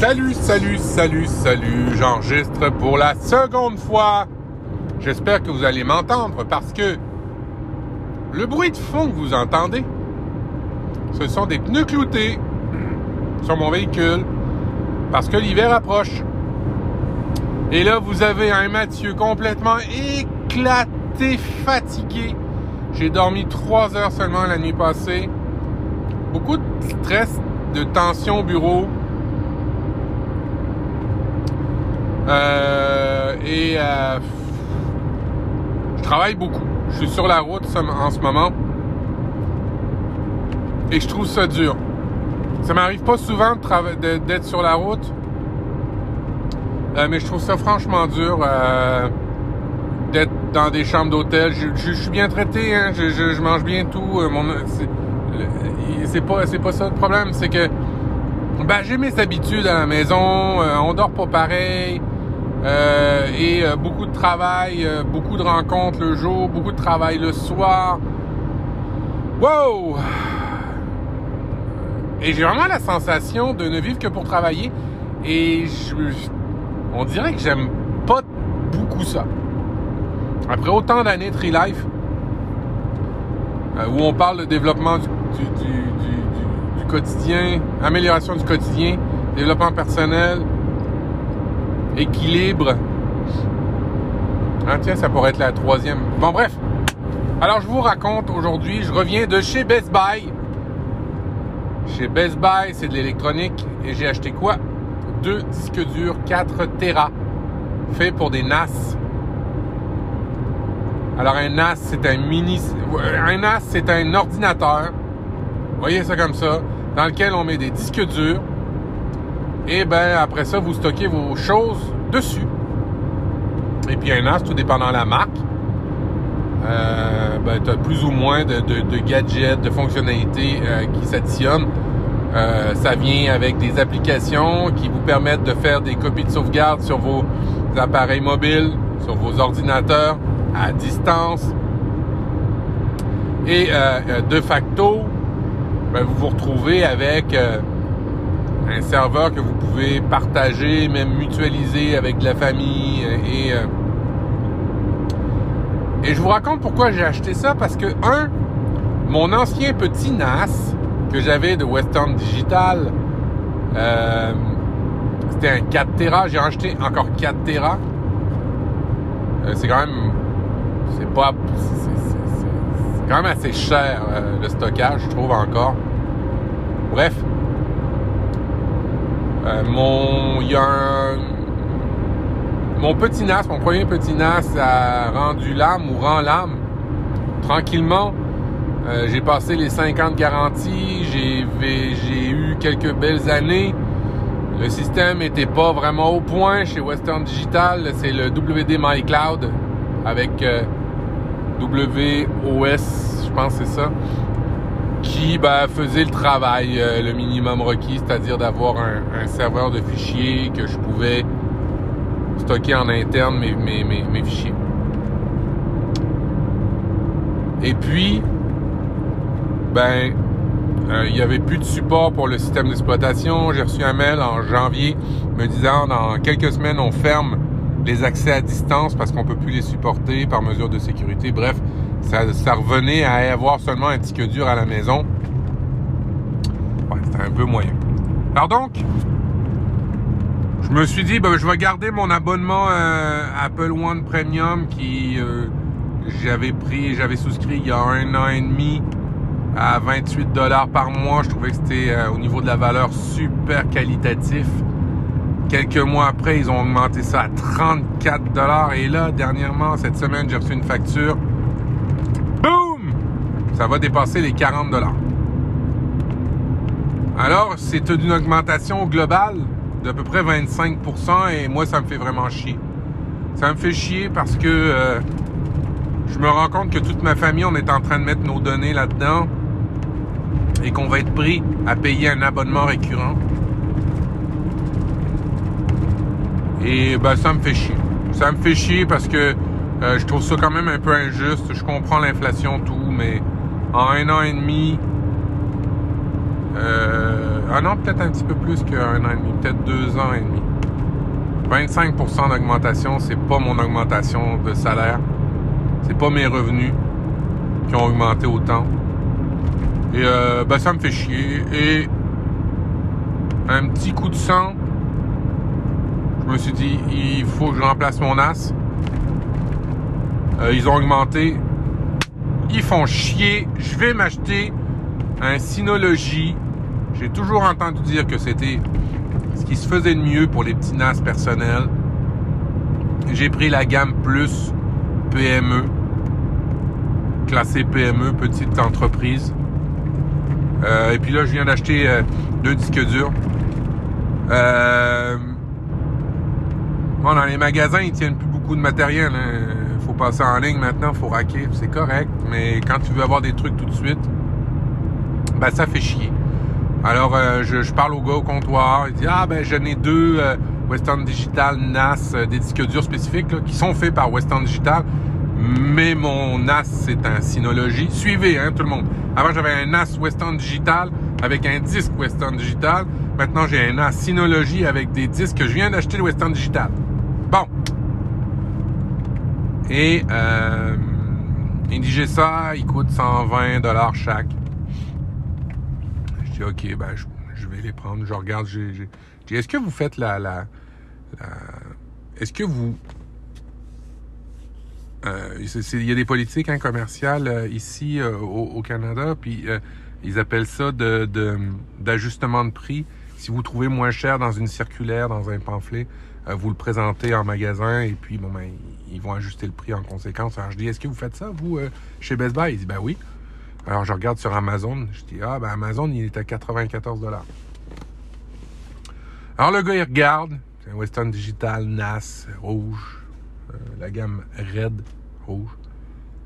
Salut, salut, salut, salut. J'enregistre pour la seconde fois. J'espère que vous allez m'entendre parce que le bruit de fond que vous entendez, ce sont des pneus cloutés sur mon véhicule parce que l'hiver approche. Et là, vous avez un Mathieu complètement éclaté, fatigué. J'ai dormi trois heures seulement la nuit passée. Beaucoup de stress, de tension au bureau. Euh, et euh, je travaille beaucoup. Je suis sur la route en ce moment. Et je trouve ça dur. Ça m'arrive pas souvent d'être sur la route. Euh, mais je trouve ça franchement dur d'être dans des chambres d'hôtel. Je, suis bien traité, hein. je, mange bien tout. Mon, c'est pas, pas ça le problème. C'est que ben, j'ai mes habitudes à la maison. on dort pas pareil. Euh, et euh, beaucoup de travail, euh, beaucoup de rencontres le jour, beaucoup de travail le soir. Wow! Et j'ai vraiment la sensation de ne vivre que pour travailler. Et je, on dirait que j'aime pas beaucoup ça. Après autant d'années de Tree Life, où on parle de développement du, du quotidien, amélioration du quotidien, développement personnel, équilibre. Ah tiens, ça pourrait être la troisième. Bon bref. Alors je vous raconte aujourd'hui, je reviens de chez Best Buy. Chez Best Buy, c'est de l'électronique et j'ai acheté quoi? Deux disques durs 4 Tera fait pour des NAS. Alors un NAS, c'est un mini un NAS, c'est un ordinateur. Voyez ça comme ça, dans lequel on met des disques durs et ben après ça, vous stockez vos choses dessus. Et puis un NAS, tout dépendant de la marque, euh, ben, tu as plus ou moins de, gadgets, de fonctionnalités euh, qui s'additionnent. Euh, ça vient avec des applications qui vous permettent de faire des copies de sauvegarde sur vos appareils mobiles, sur vos ordinateurs, à distance. Et de facto, ben, vous vous retrouvez avec un serveur que vous pouvez partager, même mutualiser avec la famille et euh, et je vous raconte pourquoi j'ai acheté ça parce que un mon ancien petit NAS que j'avais de Western Digital euh, c'était un 4 Tera, j'ai acheté encore 4 Tera. Euh, c'est quand même c'est pas c'est quand même assez cher le stockage, je trouve encore. Bref, euh, mon, il mon petit NAS, mon premier petit NAS a rendu l'âme ou rend l'âme tranquillement. Euh, j'ai passé les 50 garanties, j'ai, eu quelques belles années. Le système était pas vraiment au point chez Western Digital. C'est le WD My Cloud avec euh, WOS, je pense que c'est ça qui ben, faisait le travail, euh, le minimum requis, c'est-à-dire d'avoir un, serveur de fichiers que je pouvais stocker en interne mes, fichiers. Et puis, ben, euh, il n'y avait plus de support pour le système d'exploitation. J'ai reçu un mail en janvier me disant dans quelques semaines on ferme les accès à distance parce qu'on peut plus les supporter par mesure de sécurité. Bref, ça, revenait à avoir seulement un disque dur à la maison. Ouais, c'était un peu moyen. Alors donc, je me suis dit, ben, je vais garder mon abonnement euh, Apple One Premium qui euh, j'avais pris, j'avais souscrit il y a un an et demi à 28 dollars par mois. Je trouvais que c'était euh, au niveau de la valeur super qualitatif. Quelques mois après, ils ont augmenté ça à 34 dollars. Et là, dernièrement, cette semaine, j'ai reçu une facture ça va dépasser les 40 dollars. Alors, c'est une augmentation globale d'à peu près 25% et moi, ça me fait vraiment chier. Ça me fait chier parce que euh, je me rends compte que toute ma famille, on est en train de mettre nos données là-dedans et qu'on va être pris à payer un abonnement récurrent. Et ben, ça me fait chier. Ça me fait chier parce que euh, je trouve ça quand même un peu injuste. Je comprends l'inflation, tout, mais en un an et demi, Euh, ah peut-être un petit peu plus qu'un an et demi, peut-être deux ans et demi. 25% d'augmentation, c'est pas mon augmentation de salaire. C'est pas mes revenus qui ont augmenté autant. Et euh, ben, ça me fait chier. Et un petit coup de sang, je me suis dit, il faut que je remplace mon as. Euh, ils ont augmenté. Ils font chier. Je vais m'acheter un Synology. J'ai toujours entendu dire que c'était ce qui se faisait de mieux pour les petits NAS personnels. J'ai pris la gamme Plus PME, classé PME, petite entreprise. Euh, et puis là, je viens d'acheter euh, deux disques durs. Euh, bon, dans les magasins, ils tiennent plus beaucoup de matériel. Hein. Passer en ligne maintenant, faut raquer, c'est correct. Mais quand tu veux avoir des trucs tout de suite, ben ça fait chier. Alors, euh, je, parle au gars au comptoir. Il dit Ah, ben, j'en ai deux euh, Western Digital NAS, euh, des disques durs spécifiques qui sont faits par Western Digital. Mais mon NAS, c'est un Synology. Suivez, hein, tout le monde. Avant, j'avais un NAS Western Digital avec un disque Western Digital. Maintenant, j'ai un NAS Synology avec des disques que je viens d'acheter de Western Digital. Bon. Et euh, j'ai ça, il coûte 120 dollars chaque. OK, ben, je, vais les prendre. Je regarde, j'ai, est-ce que vous faites la, est-ce que vous, euh, il y a des politiques hein, commerciales euh, ici euh, au, Canada, puis ils appellent ça d'ajustement de, prix. Si vous trouvez moins cher dans une circulaire, dans un pamphlet, vous le présentez en magasin et puis bon ben ils vont ajuster le prix en conséquence. Alors je dis est-ce que vous faites ça vous chez Best Buy? Il dit ben oui. Alors je regarde sur Amazon, je dis ah ben Amazon il est à 94 dollars. Alors le gars il regarde, c'est un Western Digital NAS rouge, euh, la gamme Red rouge.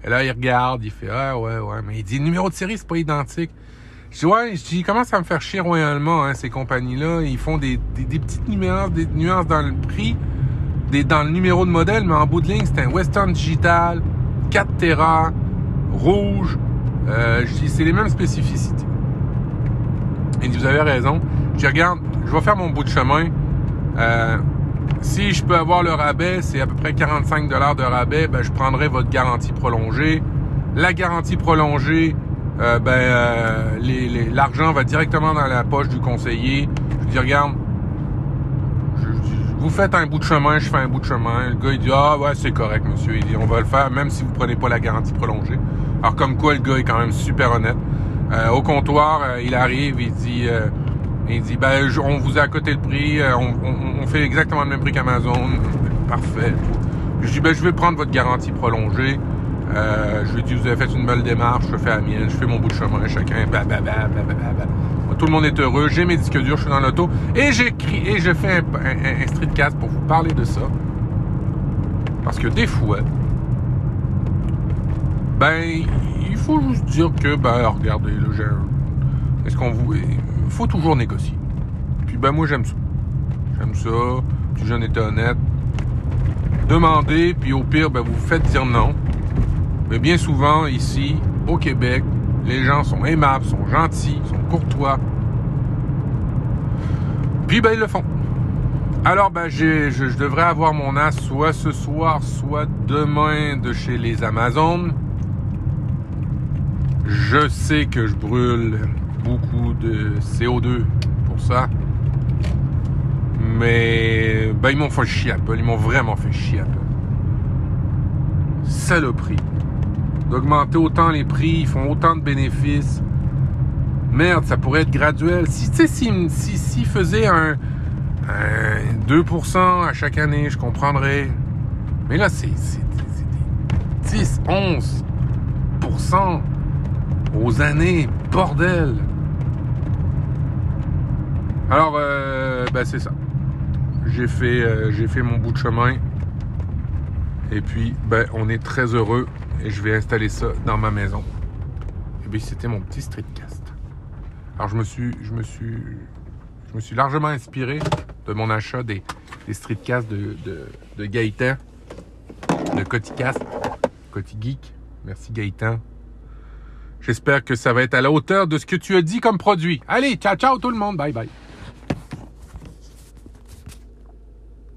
Et là il regarde, il fait ah ouais ouais, mais il dit numéro de série c'est pas identique. Je dis ouais, je dis comment ça me faire chier royalement hein, ces compagnies là, ils font des, des, petites nuances, des nuances dans le prix, des, dans le numéro de modèle, mais en bout de ligne c'est un Western Digital 4 Tera rouge euh, je dis, c'est les mêmes spécificités. Il dit, vous avez raison. Je regarde, je vais faire mon bout de chemin. Euh, si je peux avoir le rabais, c'est à peu près 45 dollars de rabais, ben, je prendrai votre garantie prolongée. La garantie prolongée, euh, ben, l'argent va directement dans la poche du conseiller. Je dis, regarde, vous faites un bout de chemin, je fais un bout de chemin. Le gars, il dit, ah ouais, c'est correct, monsieur. Il dit, on va le faire, même si vous prenez pas la garantie prolongée. Alors comme quoi le gars est quand même super honnête. Euh, au comptoir, euh, il arrive, il dit, euh, il dit, ben on vous a à côté le prix, on, fait exactement le même prix qu'Amazon, parfait. Je dis, ben je vais prendre votre garantie prolongée. Je lui dis, vous avez fait une belle démarche, je fais la mienne, je fais mon bout de chemin, chacun, Tout le monde est heureux, j'ai mes disques durs, je suis dans l'auto, et j'écris, et je fais un, un streetcast pour vous parler de ça. Parce que des fois, ben, il faut juste dire que, ben, regardez, là, j'ai Est-ce qu'on vous. Il faut toujours négocier. Puis, ben, moi, j'aime ça. J'aime ça. Tu j'en étais honnête. Demandez, puis au pire, ben, vous faites dire non. Mais bien souvent, ici, au Québec, les gens sont aimables, sont gentils, sont courtois. Puis, ben, ils le font. Alors, ben, je, devrais avoir mon as soit ce soir, soit demain de chez les Amazones. Je sais que je brûle beaucoup de CO2 pour ça. Mais ben, ils m'ont fait chier. Ils m'ont vraiment fait chier peu. Saloperie. D'augmenter autant les prix, ils font autant de bénéfices. Merde, ça pourrait être graduel. Si, tu sais, s'ils si, si, faisaient un, un 2% à chaque année, je comprendrais. Mais là, c'est 10, 11% aux années, bordel. Alors, euh, ben c'est ça. J'ai fait, euh, j'ai fait mon bout de chemin. Et puis, ben, on est très heureux. Et je vais installer ça dans ma maison. Et bien, c'était mon petit streetcast. Alors, je me suis, je me suis, je me suis largement inspiré de mon achat des, des streetcasts de, de, de Gaëtan, de Coticast, Cotigeek. Merci Gaëtan J'espère que ça va être à la hauteur de ce que tu as dit comme produit. Allez, ciao, ciao tout le monde. Bye bye.